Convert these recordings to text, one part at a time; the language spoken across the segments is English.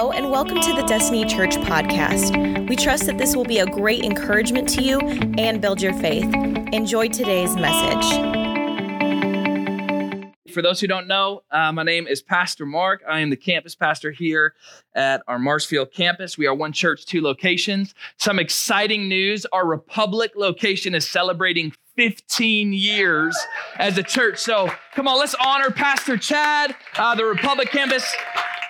Hello, and welcome to the Destiny Church podcast. We trust that this will be a great encouragement to you and build your faith. Enjoy today's message. For those who don't know, uh, my name is Pastor Mark. I am the campus pastor here at our Marshfield campus. We are one church, two locations. Some exciting news our Republic location is celebrating 15 years as a church. So come on, let's honor Pastor Chad, uh, the Republic campus.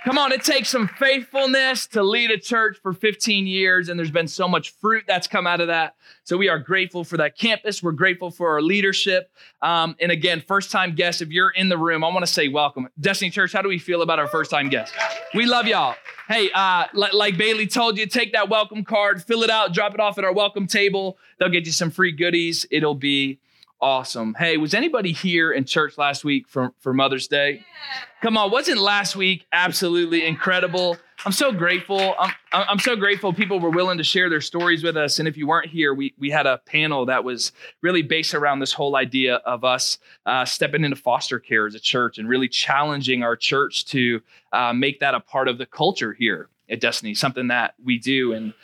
Come on, it takes some faithfulness to lead a church for 15 years, and there's been so much fruit that's come out of that. So we are grateful for that campus. We're grateful for our leadership. Um, and again, first time guests, if you're in the room, I want to say welcome. Destiny Church, how do we feel about our first time guests? We love y'all. Hey, uh, like, like Bailey told you, take that welcome card, fill it out, drop it off at our welcome table. They'll get you some free goodies. It'll be awesome. Hey, was anybody here in church last week for, for Mother's Day? Yeah. Come on, wasn't last week absolutely incredible? I'm so grateful. I'm, I'm so grateful people were willing to share their stories with us. And if you weren't here, we, we had a panel that was really based around this whole idea of us uh, stepping into foster care as a church and really challenging our church to uh, make that a part of the culture here at Destiny, something that we do. And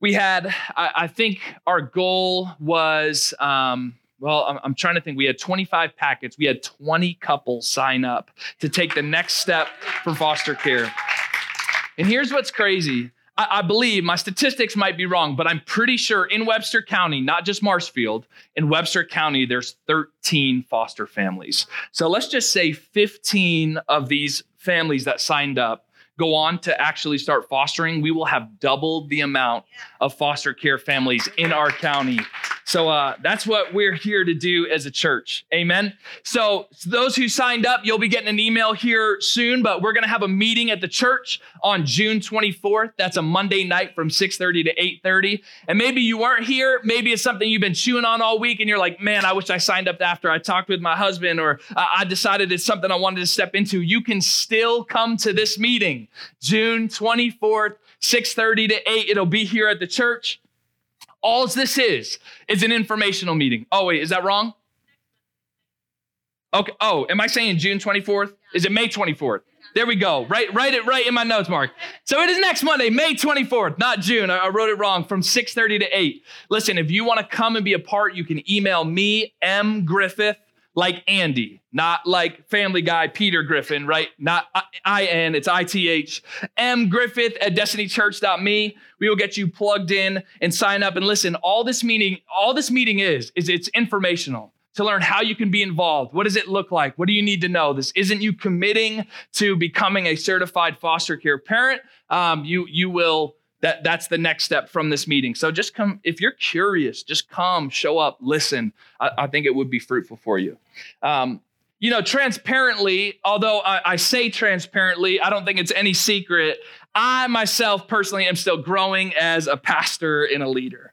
we had, I, I think our goal was, um, well, I'm, I'm, trying to think. We had 25 packets. We had 20 couples sign up to take the next step for foster care. And here's what's crazy. I, I believe my statistics might be wrong, but I'm pretty sure in Webster County, not just Marshfield, in Webster County, there's 13 foster families. So let's just say 15 of these families that signed up go on to actually start fostering, we will have doubled the amount of foster care families in our county. So uh, that's what we're here to do as a church. Amen. So those who signed up, you'll be getting an email here soon, but we're going to have a meeting at the church on June 24th. That's a Monday night from 6:30 to 8:30. And maybe you weren't here. Maybe it's something you've been chewing on all week, and you're like, "Man, I wish I signed up after I talked with my husband, or uh, I decided it's something I wanted to step into." You can still come to this meeting, June 24th, 6:30 to 8. It'll be here at the church. All this is is an informational meeting. Oh, wait, is that wrong? Okay. Oh, am I saying June 24th? Is it May 24th? There we go. Right, write it right in my notes, Mark. So it is next Monday, May 24th, not June. I, I wrote it wrong from 6:30 to 8. Listen, if you want to come and be a part, you can email me, M. Griffith like Andy, not like Family Guy Peter Griffin, right? Not I N, it's I T H. M Griffith at destinychurch.me. We will get you plugged in and sign up and listen. All this meeting, all this meeting is, is it's informational to learn how you can be involved. What does it look like? What do you need to know? This isn't you committing to becoming a certified foster care parent. Um, you you will that that's the next step from this meeting. So just come if you're curious, just come, show up, listen. I, I think it would be fruitful for you. Um, you know, transparently, although I, I, say transparently, I don't think it's any secret. I myself personally am still growing as a pastor and a leader,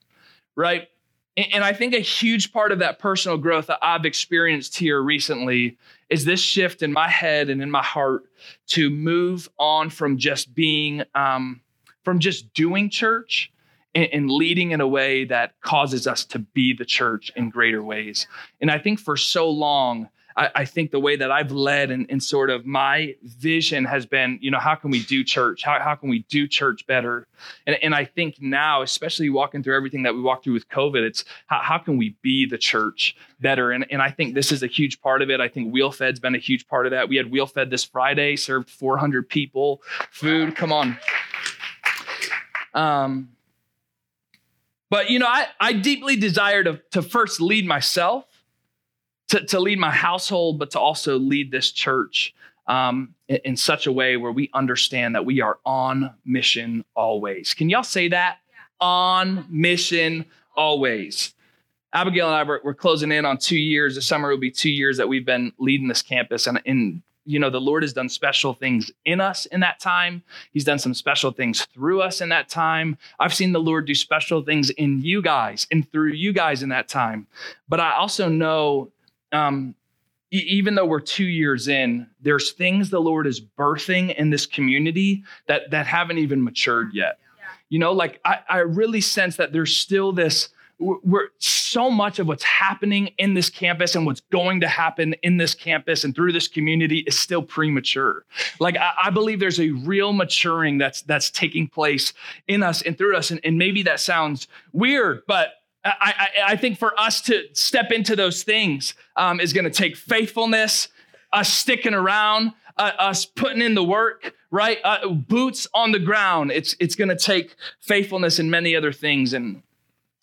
right? And, and I think a huge part of that personal growth that I've experienced here recently is this shift in my head and in my heart to move on from just being um, from just doing church and, and leading in a way that causes us to be the church in greater ways. And I think for so long, I, I think the way that I've led and, and, sort of my vision has been, you know, how can we do church? How, how can we do church better? And, and I think now, especially walking through everything that we walked through with COVID, it's how, how can we be the church better? And, and I think this is a huge part of it. I think Wheel Fed's been a huge part of that. We had Wheel Fed this Friday, served 400 people food. Come on. Um, but you know, I, I deeply desire to, to first lead myself, to, to lead my household, but to also lead this church um, in, in, such a way where we understand that we are on mission always. Can y'all say that? Yeah. On mission always. Abigail and I were, we're closing in on two years. This summer will be two years that we've been leading this campus, and in you know, the Lord has done special things in us in that time. He's done some special things through us in that time. I've seen the Lord do special things in you guys and through you guys in that time. But I also know, um, e- even though we're two years in, there's things the Lord is birthing in this community that that haven't even matured yet. You know, like I, I really sense that there's still this we're so much of what's happening in this campus and what's going to happen in this campus and through this community is still premature. Like I, I believe there's a real maturing that's that's taking place in us and through us. And, and maybe that sounds weird, but I, I, I, think for us to step into those things um, is going to take faithfulness, us sticking around, uh, us putting in the work, right? Uh, boots on the ground. It's it's going to take faithfulness and many other things. And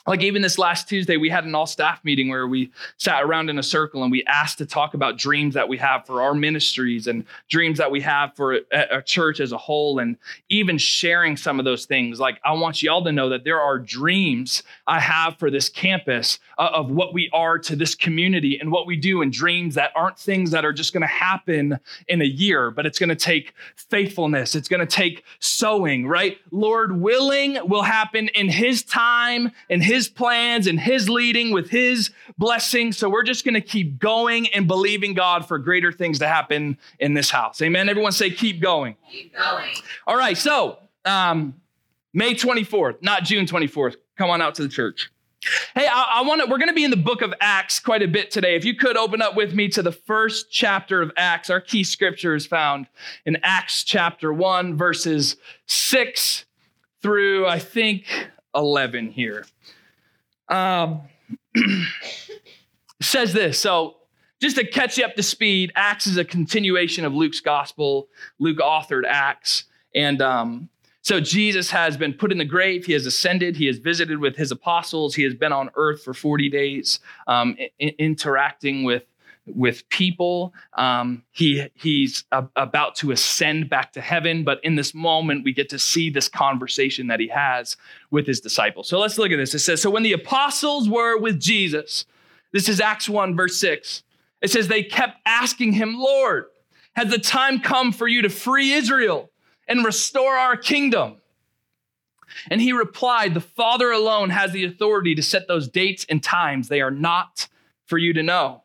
like even this last Tuesday, we had an all staff meeting where we sat around in a circle and we asked to talk about dreams that we have for our ministries and dreams that we have for a, a, church as a whole, and even sharing some of those things. Like, I want y'all to know that there are dreams I have for this campus uh, of what we are to this community and what we do, and dreams that aren't things that are just going to happen in a year, but it's going to take faithfulness. It's going to take sowing, right? Lord willing, will happen in His time and His his plans and his leading with his blessing. So we're just going to keep going and believing God for greater things to happen in this house. Amen. Everyone say, keep going. Keep going. All right. So, um, May 24th, not June 24th. Come on out to the church. Hey, I, I want to, we're going to be in the book of Acts quite a bit today. If you could open up with me to the first chapter of Acts, our key scripture is found in Acts chapter 1, verses 6 through, I think, 11 here um, says this. So, just to catch you up to speed, Acts is a continuation of Luke's gospel. Luke authored Acts. And um, so Jesus has been put in the grave. He has ascended. He has visited with his apostles. He has been on earth for 40 days, um, I- interacting with with people. Um, he he's a, about to ascend back to heaven, but in this moment, we get to see this conversation that he has with his disciples. So let's look at this. It says, "So when the apostles were with Jesus, this is Acts one verse six. It says they kept asking him, Lord, has the time come for you to free Israel and restore our kingdom?" And he replied, The Father alone has the authority to set those dates and times. They are not for you to know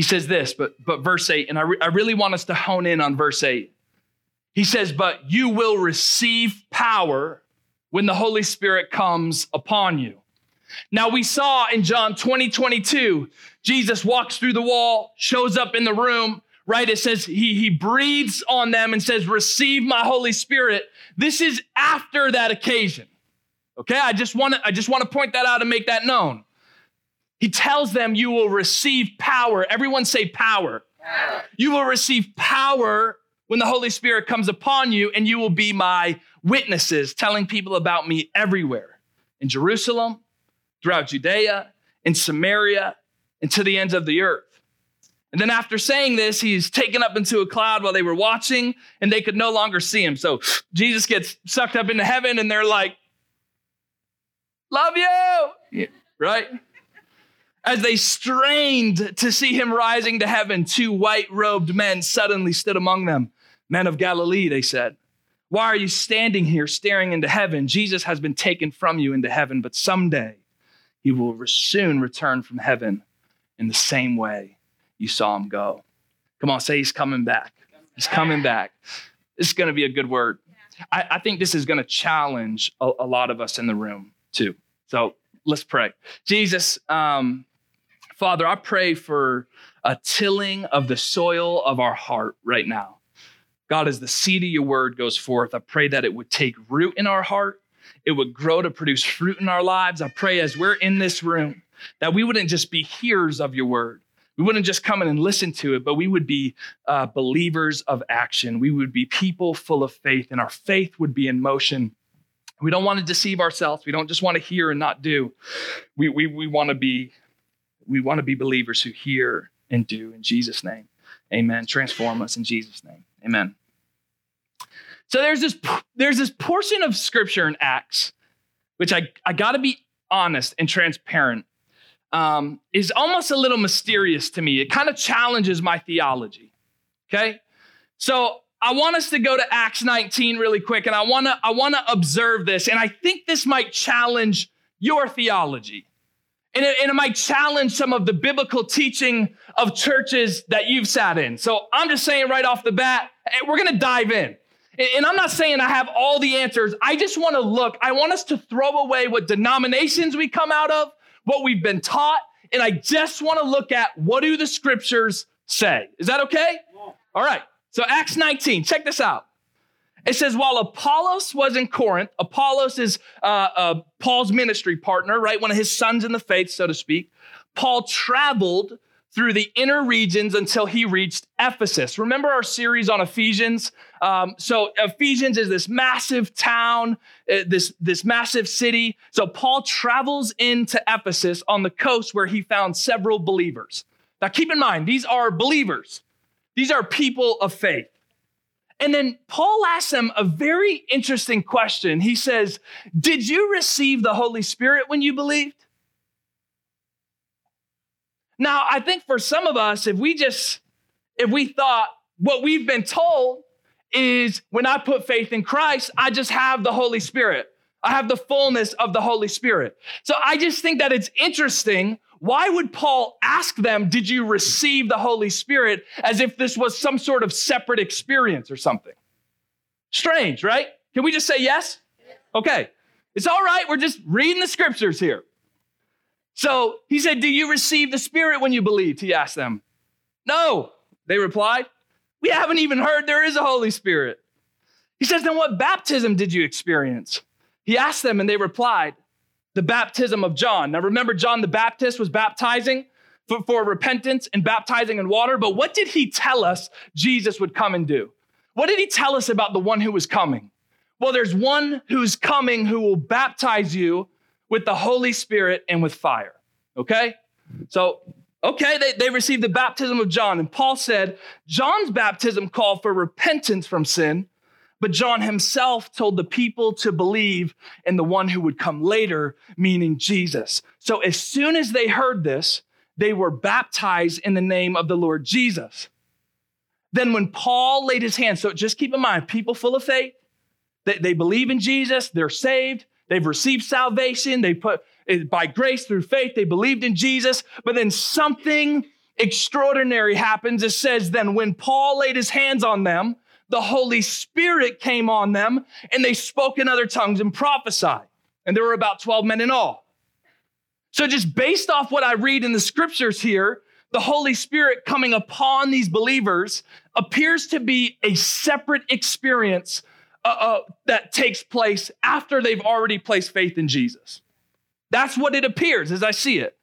he says this, but, but verse 8, and I, re- I really want us to hone in on verse 8. He says, But you will receive power when the Holy Spirit comes upon you. Now, we saw in John 20, 22, Jesus walks through the wall, shows up in the room, right? It says he, he breathes on them and says, Receive my Holy Spirit. This is after that occasion. Okay, I just want to I just want to point that out and make that known. He tells them, You will receive power. Everyone say power. power. You will receive power when the Holy Spirit comes upon you, and you will be my witnesses, telling people about me everywhere in Jerusalem, throughout Judea, in Samaria, and to the ends of the earth. And then after saying this, he's taken up into a cloud while they were watching, and they could no longer see him. So Jesus gets sucked up into heaven, and they're like, Love you, right? As they strained to see him rising to heaven, two white robed men suddenly stood among them. Men of Galilee, they said, Why are you standing here staring into heaven? Jesus has been taken from you into heaven, but someday he will soon return from heaven in the same way you saw him go. Come on, say he's coming back. He's coming back. This is going to be a good word. I, I think this is going to challenge a, a, lot of us in the room too. So let's pray. Jesus, um, Father, I pray for a tilling of the soil of our heart right now. God, as the seed of your word goes forth, I pray that it would take root in our heart. It would grow to produce fruit in our lives. I pray as we're in this room that we wouldn't just be hearers of your word. We wouldn't just come in and listen to it, but we would be uh, believers of action. We would be people full of faith, and our faith would be in motion. We don't want to deceive ourselves. We don't just want to hear and not do. We, we, we want to be we want to be believers who hear and do in Jesus' name. Amen. Transform us in Jesus' name. Amen. So there's this there's this portion of scripture in Acts, which I, I gotta be honest and transparent, um, is almost a little mysterious to me. It kind of challenges my theology. Okay? So I want us to go to Acts 19 really quick, and I wanna I wanna observe this, and I think this might challenge your theology. And it, and it, might challenge some of the biblical teaching of churches that you've sat in. So I'm just saying right off the bat, eh, we're going to dive in. And I'm not saying I have all the answers. I just want to look, I want us to throw away what denominations we come out of, what we've been taught, and I just want to look at what do the scriptures say. Is that okay? All right. So Acts 19, check this out. It says, while Apollos was in Corinth, Apollos is uh, uh, Paul's ministry partner, right? One of his sons in the faith, so to speak. Paul traveled through the inner regions until he reached Ephesus. Remember our series on Ephesians? Um, so Ephesians is this massive town, uh, this, this massive city. So Paul travels into Ephesus on the coast where he found several believers. Now keep in mind, these are believers. These are people of faith. And then Paul asks them a very interesting question. He says, Did you receive the Holy Spirit when you believed? Now, I think for some of us, if we just, if we thought what we've been told is when I put faith in Christ, I just have the Holy Spirit. I have the fullness of the Holy Spirit. So I just think that it's interesting. Why would Paul ask them, Did you receive the Holy Spirit? as if this was some sort of separate experience or something? Strange, right? Can we just say yes? Okay. It's all right. We're just reading the scriptures here. So he said, Do you receive the Spirit when you believed? He asked them. No, they replied. We haven't even heard there is a Holy Spirit. He says, Then what baptism did you experience? He asked them, and they replied, The baptism of John. Now remember, John the Baptist was baptizing for, for repentance and baptizing in water. But what did he tell us Jesus would come and do? What did he tell us about the one who was coming? Well, there's one who's coming who will baptize you with the Holy Spirit and with fire. Okay? So, okay, they, they received the baptism of John. And Paul said John's baptism called for repentance from sin, but John himself told the people to believe in the one who would come later, meaning Jesus. So, as soon as they heard this, they were baptized in the name of the Lord Jesus. Then, when Paul laid his hands, so just keep in mind, people full of faith, they, they believe in Jesus, they're saved, They've received salvation. They put eh, by grace through faith. They believed in Jesus. But then something extraordinary happens. It says, then when Paul laid his hands on them, the Holy Spirit came on them and they spoke in other tongues and prophesied. And there were about 12 men in all. So just based off what I read in the scriptures here, the Holy Spirit coming upon these believers appears to be a separate experience uh, uh, that takes place after they've already placed faith in Jesus. That's what it appears as I see it.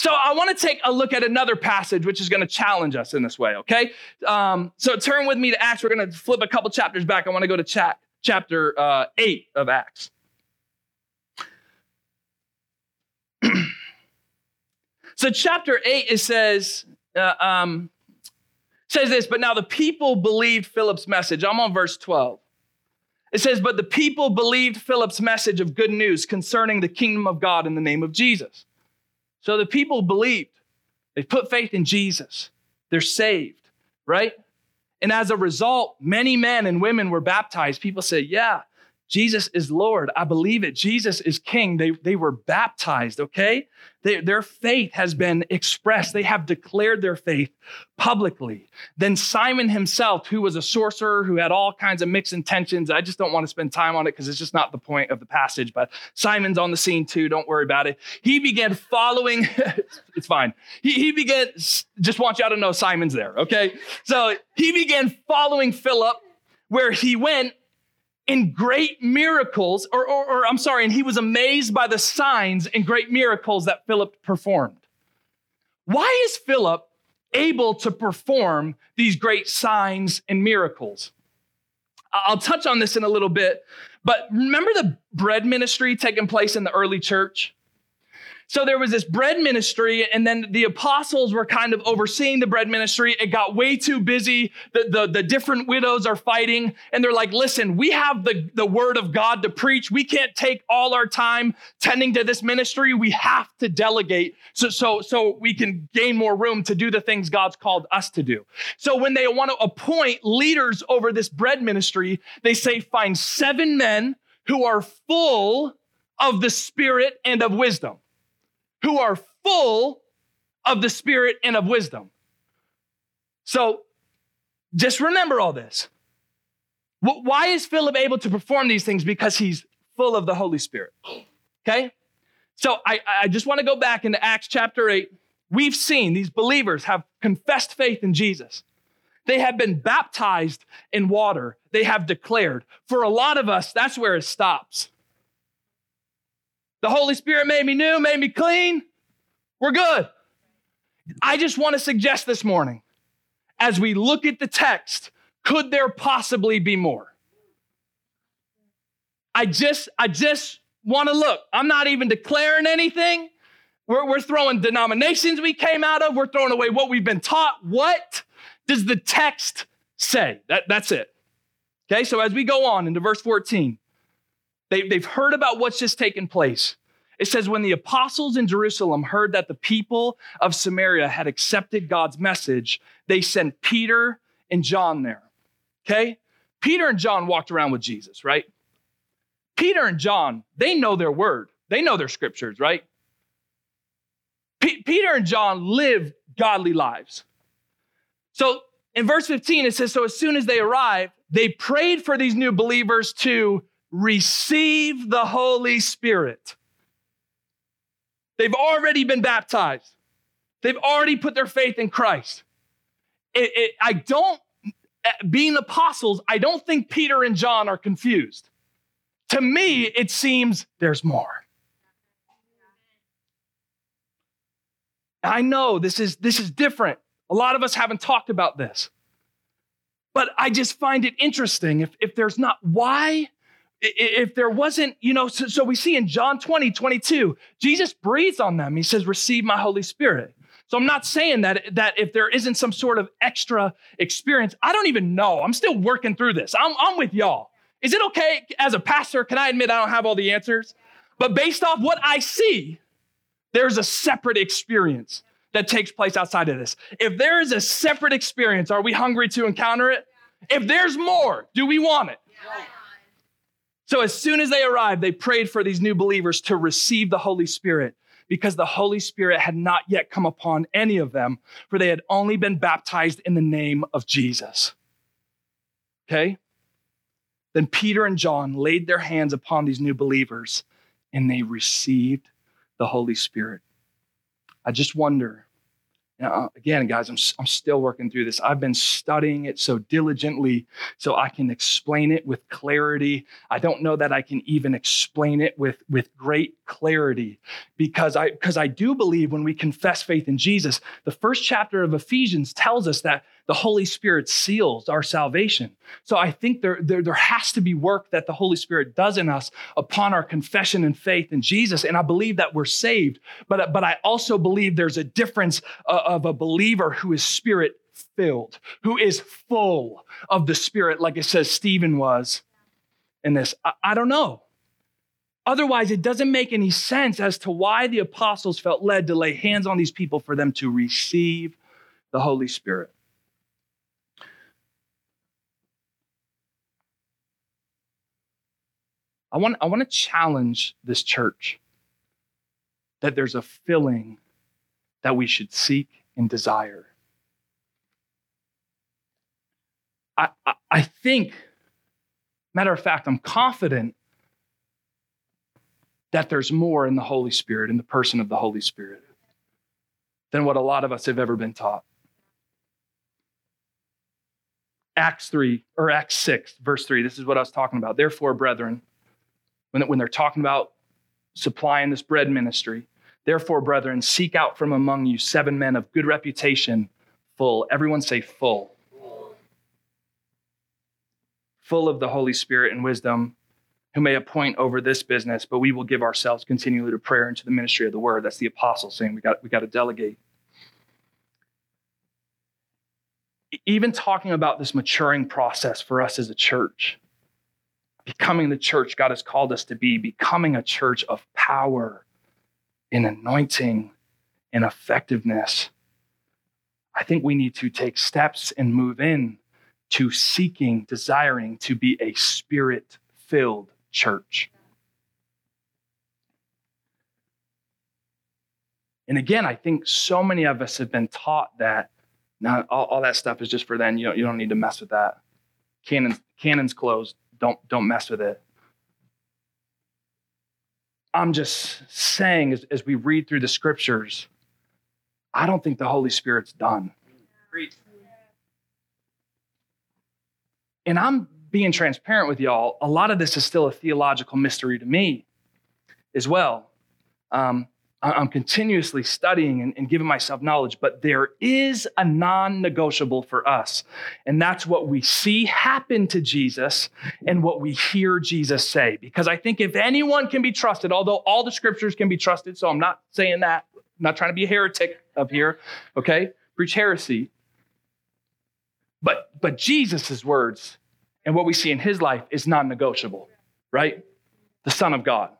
So I want to take a look at another passage which is going to challenge us in this way, okay? Um, so turn with me to Acts. We're going to flip a couple chapters back. I want to go to cha- chapter uh, 8 of Acts. so chapter 8, it says, uh, um, says this, but now the people believed Philip's message. I'm on verse 12. It says, but the people believed Philip's message of good news concerning the kingdom of God in the name of Jesus. So the people believed. They put faith in Jesus. They're saved, right? And as a result, many men and women were baptized. People say, yeah, Jesus is Lord. I believe it. Jesus is King. They, they were baptized, okay? They, their faith has been expressed. They have declared their faith publicly. Then Simon himself, who was a sorcerer, who had all kinds of mixed intentions, I just don't want to spend time on it because it's just not the point of the passage, but Simon's on the scene too. Don't worry about it. He began following, it's fine. He, he began, just want y'all to know Simon's there, okay? So he began following Philip where he went in great miracles, or, or, or, I'm sorry, and he was amazed by the signs and great miracles that Philip performed. Why is Philip able to perform these great signs and miracles? I'll touch on this in a little bit, but remember the bread ministry taking place in the early church? So there was this bread ministry, and then the apostles were kind of overseeing the bread ministry. It got way too busy. The, the, the, different widows are fighting, and they're like, listen, we have the, the word of God to preach. We can't take all our time tending to this ministry. We have to delegate so, so, so we can gain more room to do the things God's called us to do. So when they want to appoint leaders over this bread ministry, they say, find seven men who are full of the spirit and of wisdom who are full of the Spirit and of wisdom. So just remember all this. Why is Philip able to perform these things? Because he's full of the Holy Spirit. Okay? So I, I just want to go back into Acts chapter 8. We've seen these believers have confessed faith in Jesus. They have been baptized in water. They have declared. For a lot of us, that's where it stops. The Holy Spirit made me new, made me clean. We're good. I just want to suggest this morning, as we look at the text, could there possibly be more? I just, I just want to look. I'm not even declaring anything. We're, we're throwing denominations we came out of. We're throwing away what we've been taught. What does the text say? That, that's it. Okay, so as we go on into verse 14, they, they've heard about what's just taken place. It says, when the apostles in Jerusalem heard that the people of Samaria had accepted God's message, they sent Peter and John there. Okay? Peter and John walked around with Jesus, right? Peter and John, they know their word, they know their scriptures, right? P- Peter and John lived godly lives. So in verse 15, it says, So as soon as they arrived, they prayed for these new believers to receive the Holy Spirit. They've already been baptized, they've already put their faith in Christ. It, it, I don't, being apostles, I don't think Peter and John are confused. To me, it seems there's more. I know this is this is different. A lot of us haven't talked about this. But I just find it interesting if, if there's not why, if there wasn't, you know, so, so we see in John 20, 22, Jesus breathes on them. He says, Receive my Holy Spirit. So I'm not saying that, that if there isn't some sort of extra experience, I don't even know. I'm still working through this. I'm, I'm with y'all. Is it okay as a pastor? Can I admit I don't have all the answers? But based off what I see, there's a separate experience that takes place outside of this. If there is a separate experience, are we hungry to encounter it? If there's more, do we want it? So as soon as they arrived, they prayed for these new believers to receive the Holy Spirit because the Holy Spirit had not yet come upon any of them, for they had only been baptized in the name of Jesus. Okay? Then Peter and John laid their hands upon these new believers and they received the Holy Spirit. I just wonder. You uh, know, again, guys, I'm, I'm still working through this. I've been studying it so diligently so I can explain it with clarity. I don't know that I can even explain it with, with great clarity because I because I do believe when we confess faith in Jesus, the first chapter of Ephesians tells us that the Holy Spirit seals our salvation. So I think there, there, there has to be work that the Holy Spirit does in us upon our confession and faith in Jesus. And I believe that we're saved. But, but I also believe there's a difference uh, of a believer who is spirit filled, who is full of the Spirit, like it says Stephen was in this. I, I don't know. Otherwise, it doesn't make any sense as to why the apostles felt led to lay hands on these people for them to receive the Holy Spirit. I want, I want to challenge this church that there's a filling that we should seek and desire. I, I, I think, matter of fact, I'm confident that there's more in the Holy Spirit, in the person of the Holy Spirit, than what a lot of us have ever been taught. Acts 3 or Acts 6, verse 3, this is what I was talking about. Therefore, brethren, when, when they're talking about supplying this bread ministry. Therefore, brethren, seek out from among you seven men of good reputation, full. Everyone say full. Full of the Holy Spirit and wisdom, who may appoint over this business, but we will give ourselves continually to prayer and to the ministry of the word. That's the apostle saying we got, we got to delegate. Even talking about this maturing process for us as a church, becoming the church God has called us to be, becoming a church of power and anointing and effectiveness. I think we need to take steps and move in to seeking, desiring to be a spirit filled church. And again, I think so many of us have been taught that now all, all that stuff is just for then. You don't, you don't need to mess with that. Canon's, canon's closed. Don't, don't mess with it. I'm just saying, as, as we read through the scriptures, I don't think the Holy Spirit's done. And I'm being transparent with y'all. A lot of this is still a theological mystery to me as well. Um, I'm continuously studying and, and, giving myself knowledge, but there is a non negotiable for us. And that's what we see happen to Jesus and what we hear Jesus say. Because I think if anyone can be trusted, although all the scriptures can be trusted, so I'm not saying that, I'm not trying to be a heretic up here, okay? Preach heresy. But, but Jesus' words and what we see in his life is non negotiable, right? The Son of God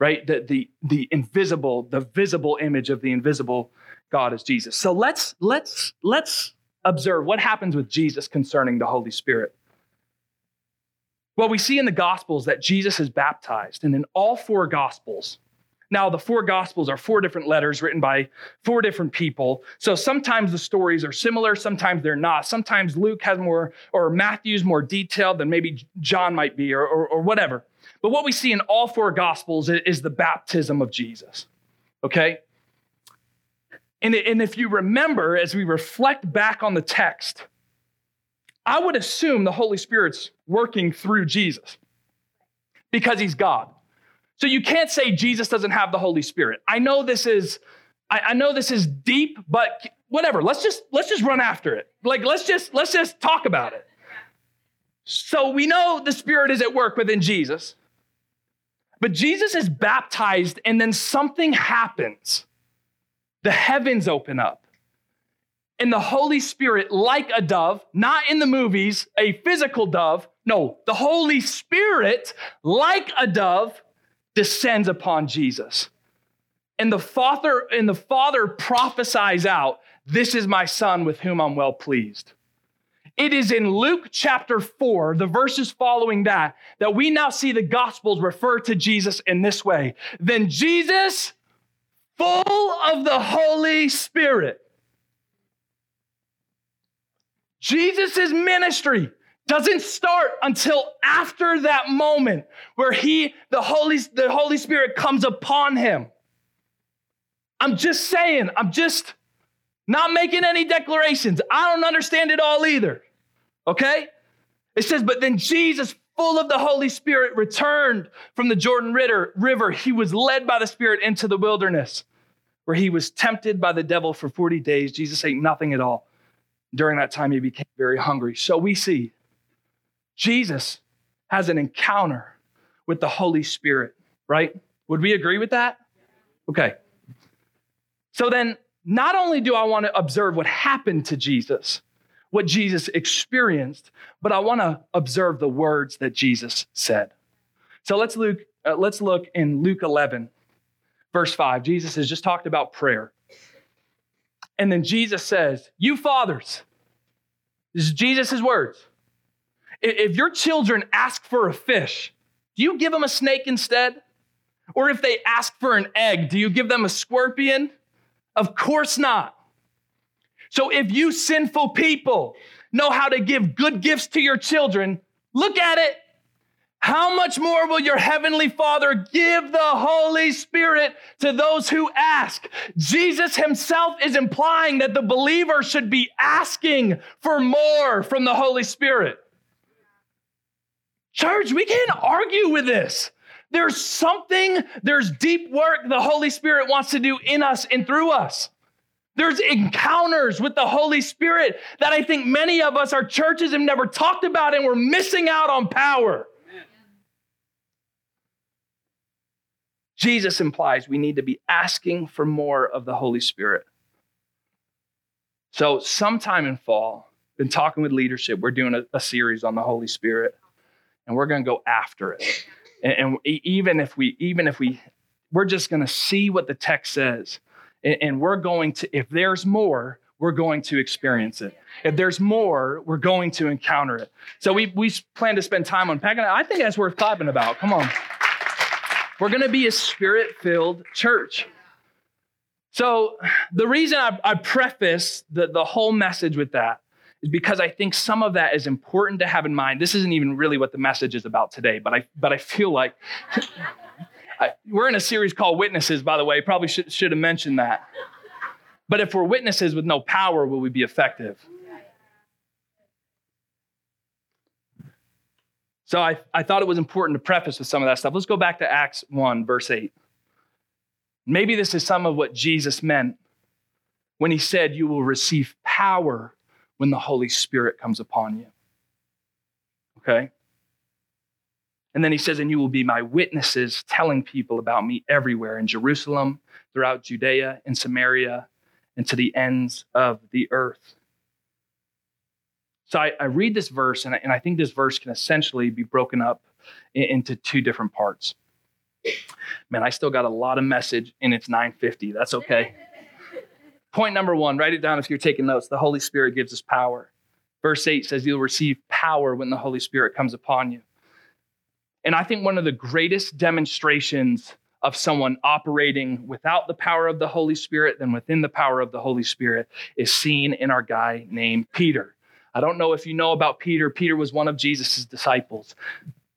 right? The, the, the invisible, the visible image of the invisible God is Jesus. So let's, let's, let's observe what happens with Jesus concerning the Holy Spirit. Well, we see in the Gospels that Jesus is baptized, and in all four Gospels, now, the four Gospels are four different letters written by four different people. So sometimes the stories are similar, sometimes they're not. Sometimes Luke has more, or Matthew's more detailed than maybe John might be, or, or, or whatever. But what we see in all four Gospels is the baptism of Jesus. Okay? And, and if you remember, as we reflect back on the text, I would assume the Holy Spirit's working through Jesus because he's God. So you can't say Jesus doesn't have the Holy Spirit. I know this is, I, I know this is deep, but whatever. Let's just let's just run after it. Like let's just let's just talk about it. So we know the Spirit is at work within Jesus. But Jesus is baptized, and then something happens. The heavens open up. And the Holy Spirit, like a dove, not in the movies, a physical dove, no, the Holy Spirit, like a dove, descends upon Jesus. And the Father, and the Father prophesies out, This is my son with whom I'm well pleased. It is in Luke chapter 4, the verses following that, that we now see the Gospels refer to Jesus in this way. Then Jesus, full of the Holy Spirit. Jesus' ministry doesn't start until after that moment where he, the Holy, the Holy Spirit comes upon him. I'm just saying, I'm just not making any declarations. I don't understand it all either. Okay? It says, but then Jesus, full of the Holy Spirit, returned from the Jordan River. He was led by the Spirit into the wilderness where he was tempted by the devil for 40 days. Jesus ate nothing at all. During that time, he became very hungry. So we see Jesus has an encounter with the Holy Spirit, right? Would we agree with that? Okay. So then, not only do I want to observe what happened to Jesus, what Jesus experienced, but I want to observe the words that Jesus said. So let's look, uh, let's look in Luke 11, verse 5. Jesus has just talked about prayer. And then Jesus says, You fathers, this is Jesus' words. If your children ask for a fish, do you give them a snake instead? Or if they ask for an egg, do you give them a scorpion? Of course not. So if you sinful people know how to give good gifts to your children, look at it. How much more will your heavenly Father give the Holy Spirit to those who ask? Jesus himself is implying that the believer should be asking for more from the Holy Spirit. Church, we can't argue with this. There's something, there's deep work the Holy Spirit wants to do in us and through us. There's encounters with the Holy Spirit that I think many of us, our churches, have never talked about, and we're missing out on power. Jesus implies we need to be asking for more of the Holy Spirit. So, sometime in fall, been talking with leadership. We're doing a, a series on the Holy Spirit, and we're going to go after it. And, and even if we, even if we, we're just going to see what the text says and we're going to, if there's more, we're going to experience it. If there's more, we're going to encounter it. So we, we plan to spend time unpacking it. I think that's worth clapping about. Come on. We're going to be a spirit filled church. So the reason I, I preface the, the whole message with that is because I think some of that is important to have in mind. This isn't even really what the message is about today, but I but I feel like I, we're in a series called Witnesses, by the way. Probably should, should have mentioned that. But if we're witnesses with no power, will we be effective? So I, I thought it was important to preface with some of that stuff. Let's go back to Acts 1, verse 8. Maybe this is some of what Jesus meant when he said, You will receive power when the Holy Spirit comes upon you. Okay? And then he says, And you will be my witnesses, telling people about me everywhere in Jerusalem, throughout Judea and Samaria, and to the ends of the earth. So I, I read this verse, and I, and I, think this verse can essentially be broken up in, into two different parts. Man, I still got a lot of message, and it's 950. That's okay. Point number one, write it down if you're taking notes. The Holy Spirit gives us power. Verse 8 says, You'll receive power when the Holy Spirit comes upon you. And I think one of the greatest demonstrations of someone operating without the power of the Holy Spirit than within the power of the Holy Spirit is seen in our guy named Peter. I don't know if you know about Peter. Peter was one of Jesus' disciples.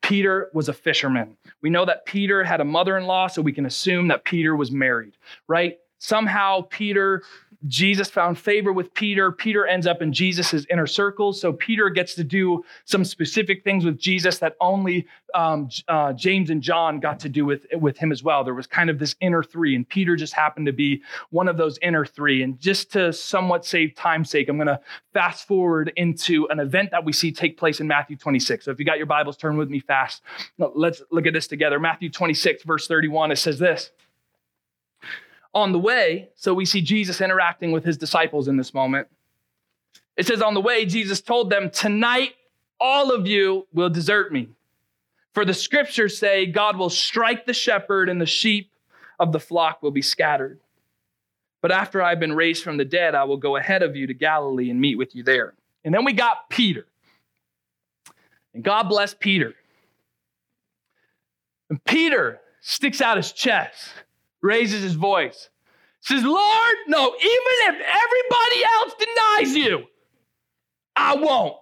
Peter was a fisherman. We know that Peter had a mother in law, so we can assume that Peter was married, right? Somehow, Peter Jesus found favor with Peter. Peter ends up in Jesus' inner circle. So Peter gets to do some specific things with Jesus that only um, uh, James and John got to do with, with him as well. There was kind of this inner three, and Peter just happened to be one of those inner three. And just to somewhat save time's sake, I'm going to fast forward into an event that we see take place in Matthew 26. So if you got your Bibles, turn with me fast. Let's look at this together. Matthew 26, verse 31, it says this on the way, so we see Jesus interacting with his disciples in this moment. It says, On the way, Jesus told them, Tonight, all of you will desert me. For the scriptures say, God will strike the shepherd, and the sheep of the flock will be scattered. But after I've been raised from the dead, I will go ahead of you to Galilee and meet with you there. And then we got Peter. And God bless Peter. And Peter sticks out his chest raises his voice, says, Lord, no, even if everybody else denies you, I won't.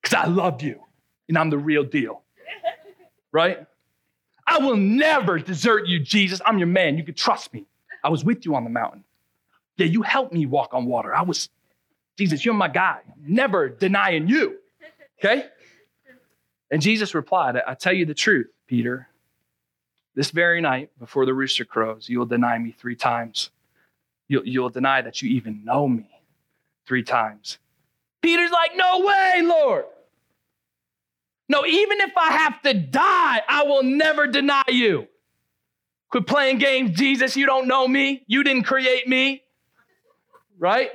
Because I love you and I'm the real deal. Right? I will never desert you, Jesus. I'm your man. You can trust me. I was with you on the mountain. Yeah, you helped me walk on water. I was, Jesus, you're my guy. never denying you. Okay? And Jesus replied, I tell you the truth, Peter. This very night, before the rooster crows, you will deny me three times. You'll, you'll deny that you even know me three times. Peter's like, No way, Lord. No, even if I have to die, I will never deny you. Quit playing games, Jesus. You don't know me. You didn't create me. Right?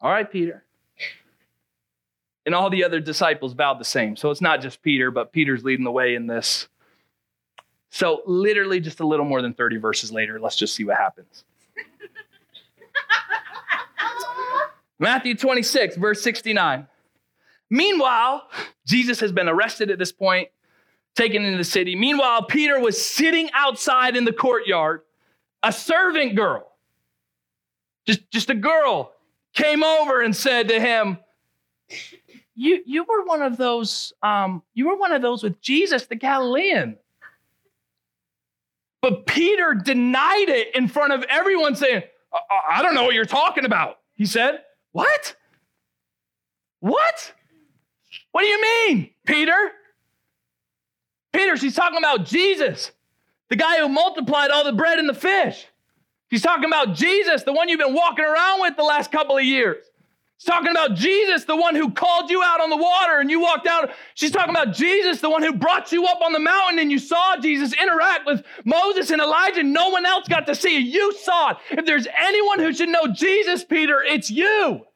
All right, Peter. And all the other disciples vowed the same. So it's not just Peter, but Peter's leading the way in this. So, literally, just a little more than 30 verses later, let's just see what happens. Matthew 26, verse 69. Meanwhile, Jesus has been arrested at this point, taken into the city. Meanwhile, Peter was sitting outside in the courtyard. A servant girl, just, just a girl, came over and said to him, you, you were one of those, um, you were one of those with Jesus, the Galilean. But Peter denied it in front of everyone, saying, I, I don't know what you're talking about. He said, What? What? What do you mean, Peter? Peter, she's talking about Jesus, the guy who multiplied all the bread and the fish. She's talking about Jesus, the one you've been walking around with the last couple of years. She's talking about Jesus, the one who called you out on the water and you walked out. She's talking about Jesus, the one who brought you up on the mountain and you saw Jesus interact with Moses and Elijah. No one else got to see it. You saw it. If there's anyone who should know Jesus, Peter, it's you.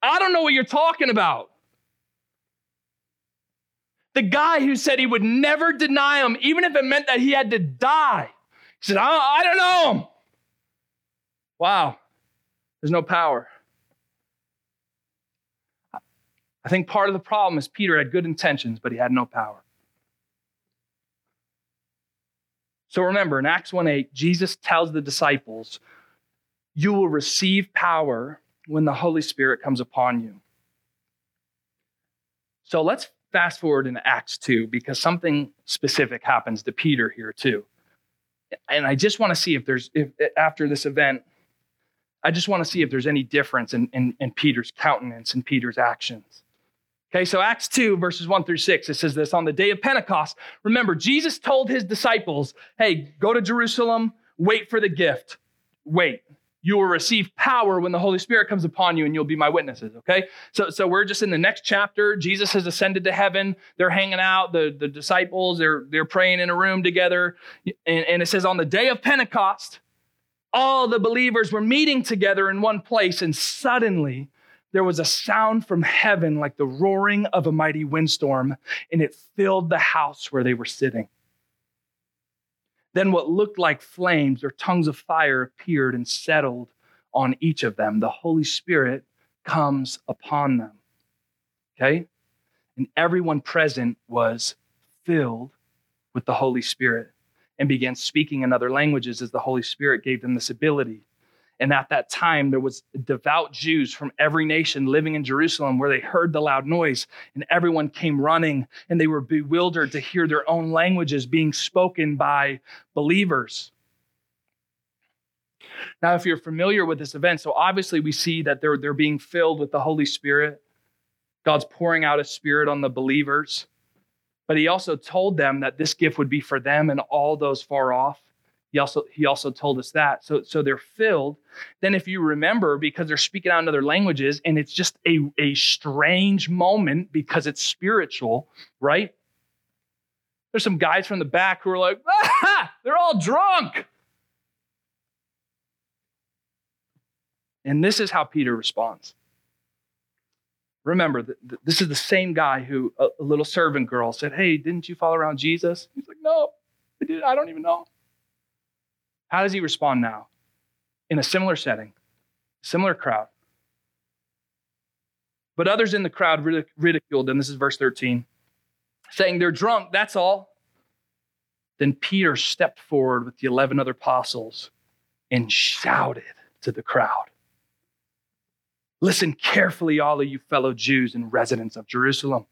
I don't know what you're talking about. The guy who said he would never deny him, even if it meant that he had to die. He said, I, I don't know him. Wow. There's no power. I think part of the problem is Peter had good intentions, but he had no power. So remember, in Acts 1 8, Jesus tells the disciples, you will receive power when the Holy Spirit comes upon you. So let's fast forward into Acts 2 because something specific happens to Peter here too. And I just want to see if there's, if after this event, I just want to see if there's any difference in, in, in Peter's countenance and Peter's actions. Okay, so Acts 2, verses 1 through 6, it says this On the day of Pentecost, remember, Jesus told his disciples, hey, go to Jerusalem, wait for the gift. Wait you will receive power when the Holy Spirit comes upon you and you'll be my witnesses. Okay. So, so we're just in the next chapter. Jesus has ascended to heaven. They're hanging out, the, the disciples, they're, they're praying in a room together. And, and it says, on the day of Pentecost, all the believers were meeting together in one place. And suddenly there was a sound from heaven like the roaring of a mighty windstorm, and it filled the house where they were sitting. Then what looked like flames or tongues of fire appeared and settled on each of them. The Holy Spirit comes upon them. Okay? And everyone present was filled with the Holy Spirit and began speaking in other languages as the Holy Spirit gave them this ability. And at that time, there was devout Jews from every nation living in Jerusalem where they heard the loud noise, and everyone came running, and they were bewildered to hear their own languages being spoken by believers. Now, if you're familiar with this event, so obviously we see that they're, they're being filled with the Holy Spirit. God's pouring out a spirit on the believers. But he also told them that this gift would be for them and all those far off. He also, he also told us that. So, so they're filled. Then, if you remember, because they're speaking out in other languages, and it's just a, a strange moment because it's spiritual, right? There's some guys from the back who are like, ah, they're all drunk. And this is how Peter responds. Remember, this is the same guy who a little servant girl said, Hey, didn't you follow around Jesus? He's like, No, I did. I don't even know. How does he respond now? In a similar setting, similar crowd. But others in the crowd ridiculed them. This is verse 13, saying, They're drunk, that's all. Then Peter stepped forward with the 11 other apostles and shouted to the crowd Listen carefully, all of you fellow Jews and residents of Jerusalem.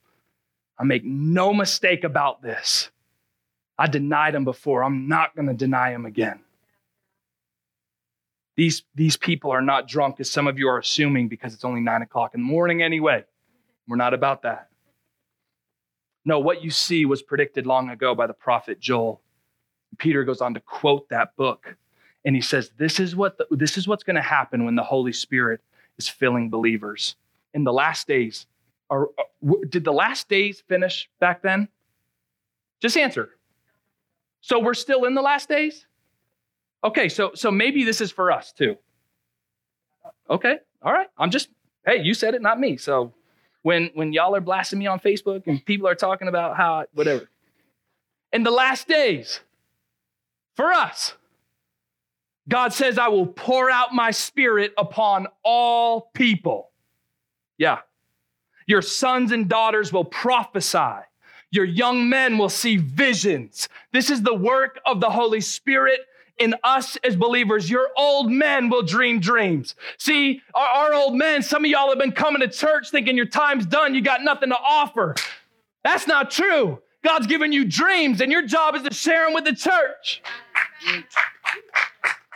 I make no mistake about this. I denied him before. I'm not going to deny him again. These, these people are not drunk, as some of you are assuming, because it's only nine o'clock in the morning anyway. We're not about that. No, what you see was predicted long ago by the prophet Joel. Peter goes on to quote that book, and he says, This is, what the, this is what's going to happen when the Holy Spirit is filling believers. In the last days, are, uh, did the last days finish back then? Just answer. So we're still in the last days? Okay, so so maybe this is for us too. Okay, all right. I'm just hey, you said it, not me. So when when y'all are blasting me on Facebook and people are talking about how whatever. In the last days, for us, God says, I will pour out my spirit upon all people. Yeah. Your sons and daughters will prophesy. Your young men will see visions. This is the work of the Holy Spirit in us as believers. Your old men will dream dreams. See, our, our old men, some of y'all have been coming to church thinking your time's done, you got nothing to offer. That's not true. God's given you dreams, and your job is to share them with the church.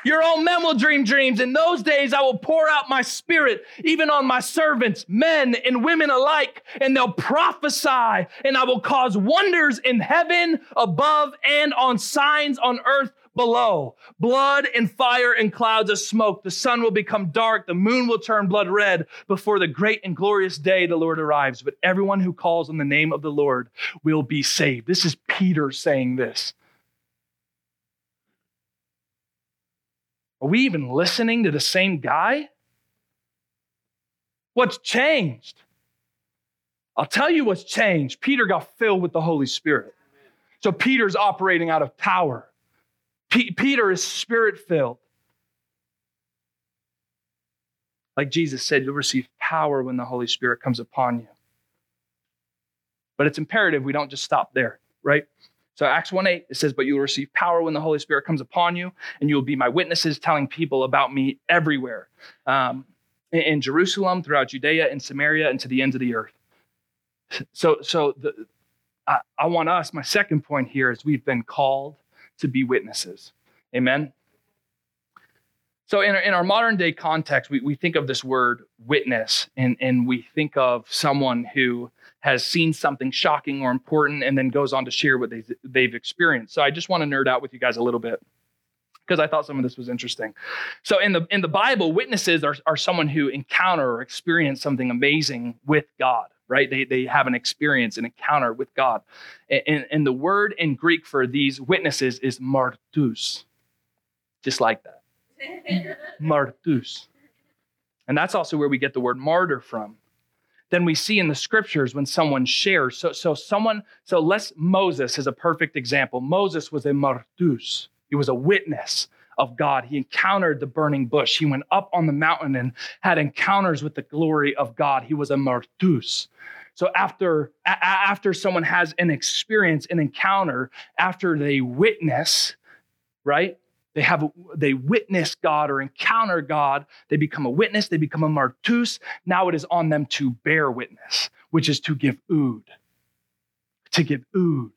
Your own men will dream dreams. In those days, I will pour out my spirit even on my servants, men and women alike, and they'll prophesy, and I will cause wonders in heaven above and on signs on earth below blood and fire and clouds of smoke. The sun will become dark, the moon will turn blood red before the great and glorious day the Lord arrives. But everyone who calls on the name of the Lord will be saved. This is Peter saying this. Are we even listening to the same guy? What's changed? I'll tell you what's changed. Peter got filled with the Holy Spirit. So Peter's operating out of power. P- Peter is spirit filled. Like Jesus said, you'll receive power when the Holy Spirit comes upon you. But it's imperative we don't just stop there, right? So Acts 1 8, it says, But you will receive power when the Holy Spirit comes upon you, and you will be my witnesses, telling people about me everywhere. Um, in, in Jerusalem, throughout Judea and Samaria, and to the ends of the earth. So, so the, I, I want us, my second point here is we've been called to be witnesses. Amen. So, in our, in our modern day context, we, we think of this word witness, and, and we think of someone who has seen something shocking or important and then goes on to share what they, they've experienced. So, I just want to nerd out with you guys a little bit because I thought some of this was interesting. So, in the, in the Bible, witnesses are, are someone who encounter or experience something amazing with God right? They, they have an experience, an encounter with God. And, and the word in Greek for these witnesses is martus, just like that. martus. And that's also where we get the word martyr from. Then we see in the scriptures when someone shares. So, so someone, so let's, Moses is a perfect example. Moses was a martus. He was a witness of God. He encountered the burning bush. He went up on the mountain and had encounters with the glory of God. He was a martus. So after a- after someone has an experience, an encounter, after they witness, right? They have they witness God or encounter God. They become a witness. They become a martus. Now it is on them to bear witness, which is to give ood. To give ood.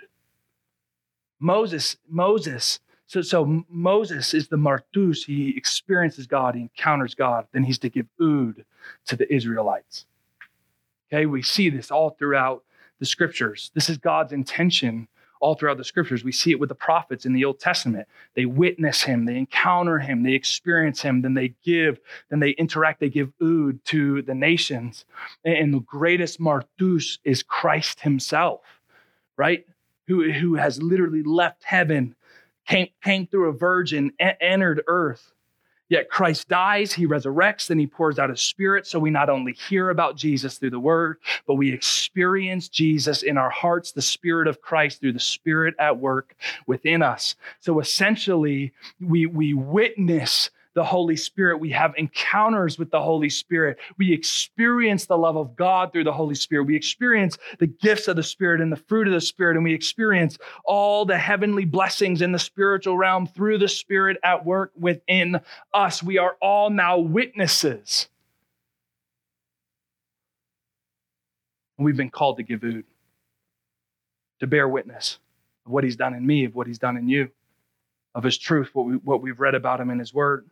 Moses, Moses. So, so Moses is the martus. He experiences God. He encounters God. Then he's to give ood to the Israelites. Okay, we see this all throughout the scriptures. This is God's intention all throughout the scriptures. We see it with the prophets in the Old Testament. They witness him, they encounter him, they experience him, then they give, then they interact, they give ood to the nations. And the greatest martus is Christ himself, right? Who, who has literally left heaven, came, came through a virgin, entered earth, Yet Christ dies, he resurrects, then he pours out his spirit. So we not only hear about Jesus through the word, but we experience Jesus in our hearts, the spirit of Christ through the spirit at work within us. So essentially, we, we witness the Holy Spirit. We have encounters with the Holy Spirit. We experience the love of God through the Holy Spirit. We experience the gifts of the Spirit and the fruit of the Spirit. And we experience all the heavenly blessings in the spiritual realm through the Spirit at work within us. We are all now witnesses. We've been called to give ood, to bear witness of what He's done in me, of what He's done in you, of His truth, what, we, what we've read about Him in His Word.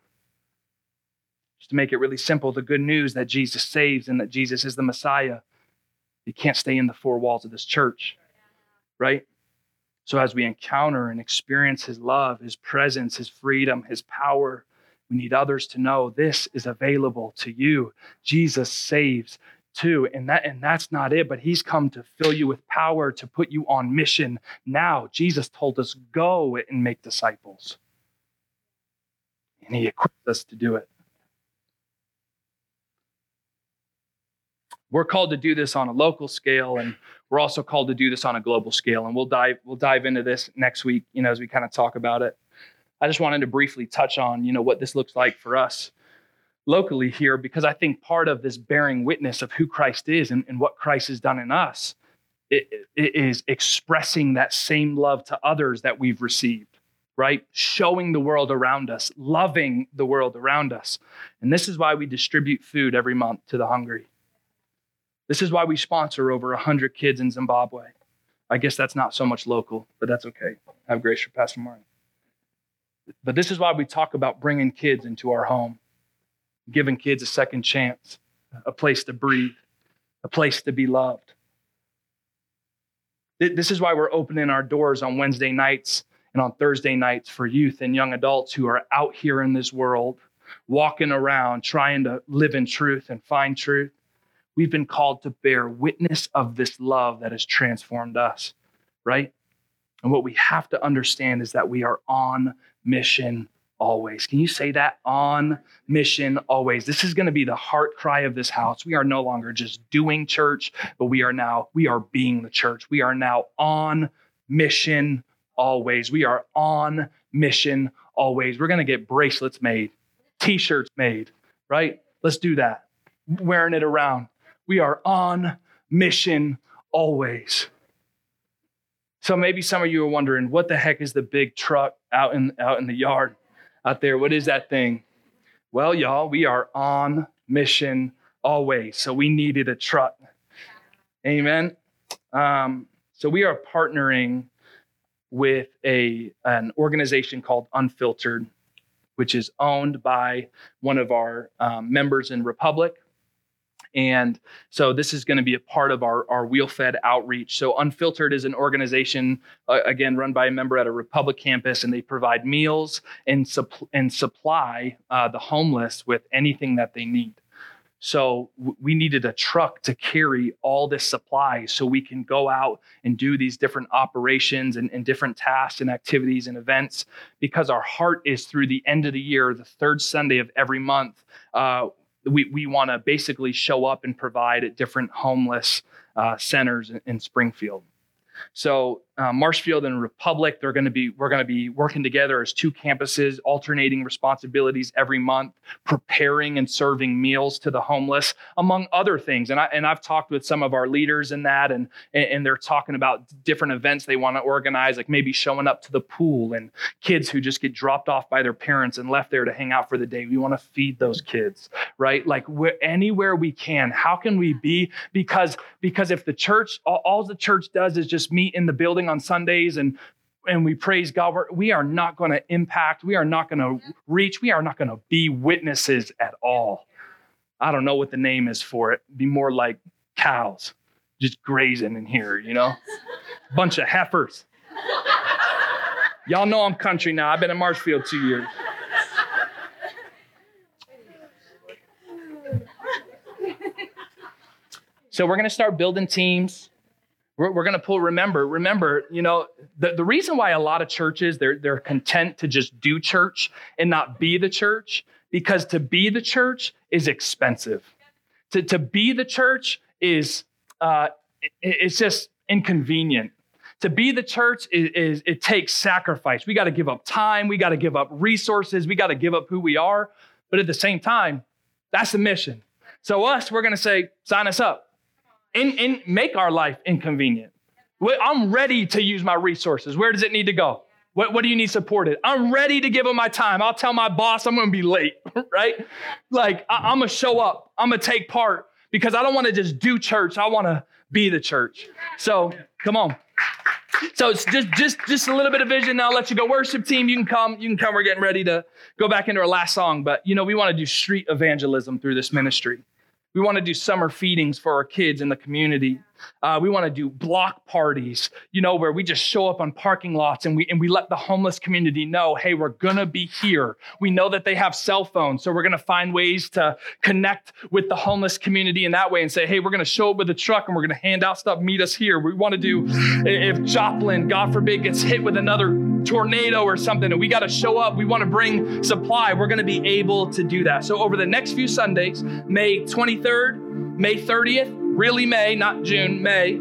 Just to make it really simple, the good news that Jesus saves and that Jesus is the Messiah, you can't stay in the four walls of this church, right? So as we encounter and experience his love, his presence, his freedom, his power, we need others to know this is available to you. Jesus saves too. And that and that's not it, but he's come to fill you with power to put you on mission now. Jesus told us go and make disciples. And he equipped us to do it. We're called to do this on a local scale, and we're also called to do this on a global scale. And we'll dive we'll dive into this next week, you know, as we kind of talk about it. I just wanted to briefly touch on, you know, what this looks like for us locally here, because I think part of this bearing witness of who Christ is and, and what Christ has done in us it, it is expressing that same love to others that we've received right? Showing the world around us, loving the world around us. And this is why we distribute food every month to the hungry. This is why we sponsor over 100 kids in Zimbabwe. I guess that's not so much local, but that's okay. Have grace for Pastor Martin. But this is why we talk about bringing kids into our home, giving kids a second chance, a place to breathe, a place to be loved. This is why we're opening our doors on Wednesday nights and on Thursday nights for youth and young adults who are out here in this world, walking around, trying to live in truth and find truth. We've been called to bear witness of this love that has transformed us, right? And what we have to understand is that we are on mission always. Can you say that? On mission always. This is going to be the heart cry of this house. We are no longer just doing church, but we are now, we are being the church. We are now on mission always. We are on mission always. We're going to get bracelets made, t shirts made, right? Let's do that. Wearing it around. We are on mission always. So maybe some of you are wondering, what the heck is the big truck out in out in the yard out there? What is that thing? Well, y'all, we are on mission always. So we needed a truck. Amen. Um, so we are partnering with a an organization called Unfiltered, which is owned by one of our um, members in Republic. And so this is going to be a part of our, our wheel fed outreach. So Unfiltered is an organization, uh, again, run by a member at a Republic campus, and they provide meals and, supp- and supply uh, the homeless with anything that they need. So we needed a truck to carry all this supply so we can go out and do these different operations and, and, different tasks and activities and events because our heart is through the end of the year, the third Sunday of every month. Uh, we, we want to basically show up and provide at different homeless uh, centers in, in Springfield. So uh, Marshfield and Republic, they're going to be we're going to be working together as two campuses, alternating responsibilities every month, preparing and serving meals to the homeless, among other things. And I and I've talked with some of our leaders in that, and and they're talking about different events they want to organize, like maybe showing up to the pool and kids who just get dropped off by their parents and left there to hang out for the day. We want to feed those kids, right? Like anywhere we can. How can we be? Because because if the church all, all the church does is just meet in the building on Sundays and and we praise God, we are not going to impact, we are not going to reach, we are not going to be witnesses at all. I don't know what the name is for it. Be more like cows just grazing in here, you know? Bunch of heifers. Y'all know I'm country now. I've been in Marshfield two years. So we're going to start building teams. We're, we're going to pull, remember, remember, you know, the, the reason why a lot of churches, they're, they're content to just do church and not be the church, because to be the church is expensive. To, to be the church is, uh, it, it's just inconvenient. To be the church is, is it takes sacrifice. We got to give up time. We got to give up resources. We got to give up who we are. But at the same time, that's the mission. So us, we're going to say, sign us up and, and make our life inconvenient. I'm ready to use my resources. Where does it need to go? What, what do you need supported? I'm ready to give them my time. I'll tell my boss I'm going to be late, right? Like, I, I'm going to show up. I'm going to take part because I don't want to just do church. I want to be the church. So, come on. So it's just just just a little bit of vision. Now I'll let you go. Worship team, you can come. You can come. We're getting ready to go back into our last song. But you know, we want to do street evangelism through this ministry. We want to do summer feedings for our kids in the community. Uh, we want to do block parties, you know, where we just show up on parking lots and we and we let the homeless community know, hey, we're gonna be here. We know that they have cell phones, so we're gonna find ways to connect with the homeless community in that way and say, hey, we're gonna show up with a truck and we're gonna hand out stuff. Meet us here. We want to do if Joplin, God forbid, gets hit with another tornado or something, and we got to show up. We want to bring supply. We're gonna be able to do that. So over the next few Sundays, May 23rd, May 30th really May, not June, May,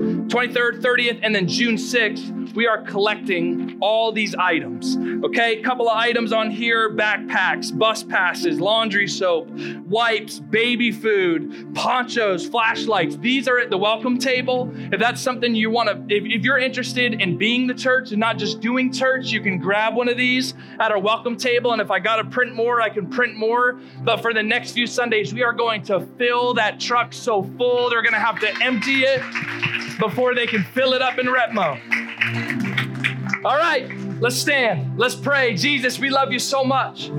23rd, 30th, and then June 6th we are collecting all these items. Okay, a couple of items on here backpacks, bus passes, laundry soap, wipes, baby food, ponchos, flashlights. These are at the welcome table. If that's something you want to, if, if you're interested in being the church and not just doing church, you can grab one of these at our welcome table. And if I got to print more, I can print more. But for the next few Sundays, we are going to fill that truck so full, they're going to have to empty it before they can fill it up in Retmo. All right, let's stand. Let's pray. Jesus, we love you so much.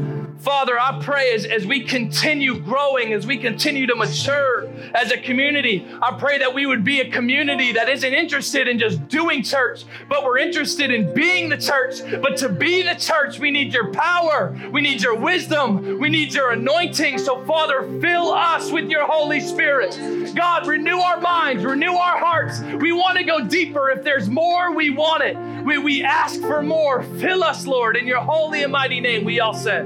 Father, I pray as, as we continue growing, as we continue to mature as a community, I pray that we would be a community that isn't interested in just doing church, but we're interested in being the church. But to be the church, we need your power, we need your wisdom, we need your anointing. So, Father, fill us with your Holy Spirit. God, renew our minds, renew our hearts. We want to go deeper. If there's more, we want it. We, we ask for more. Fill us, Lord, in your holy and mighty name. We all said,